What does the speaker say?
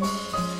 Música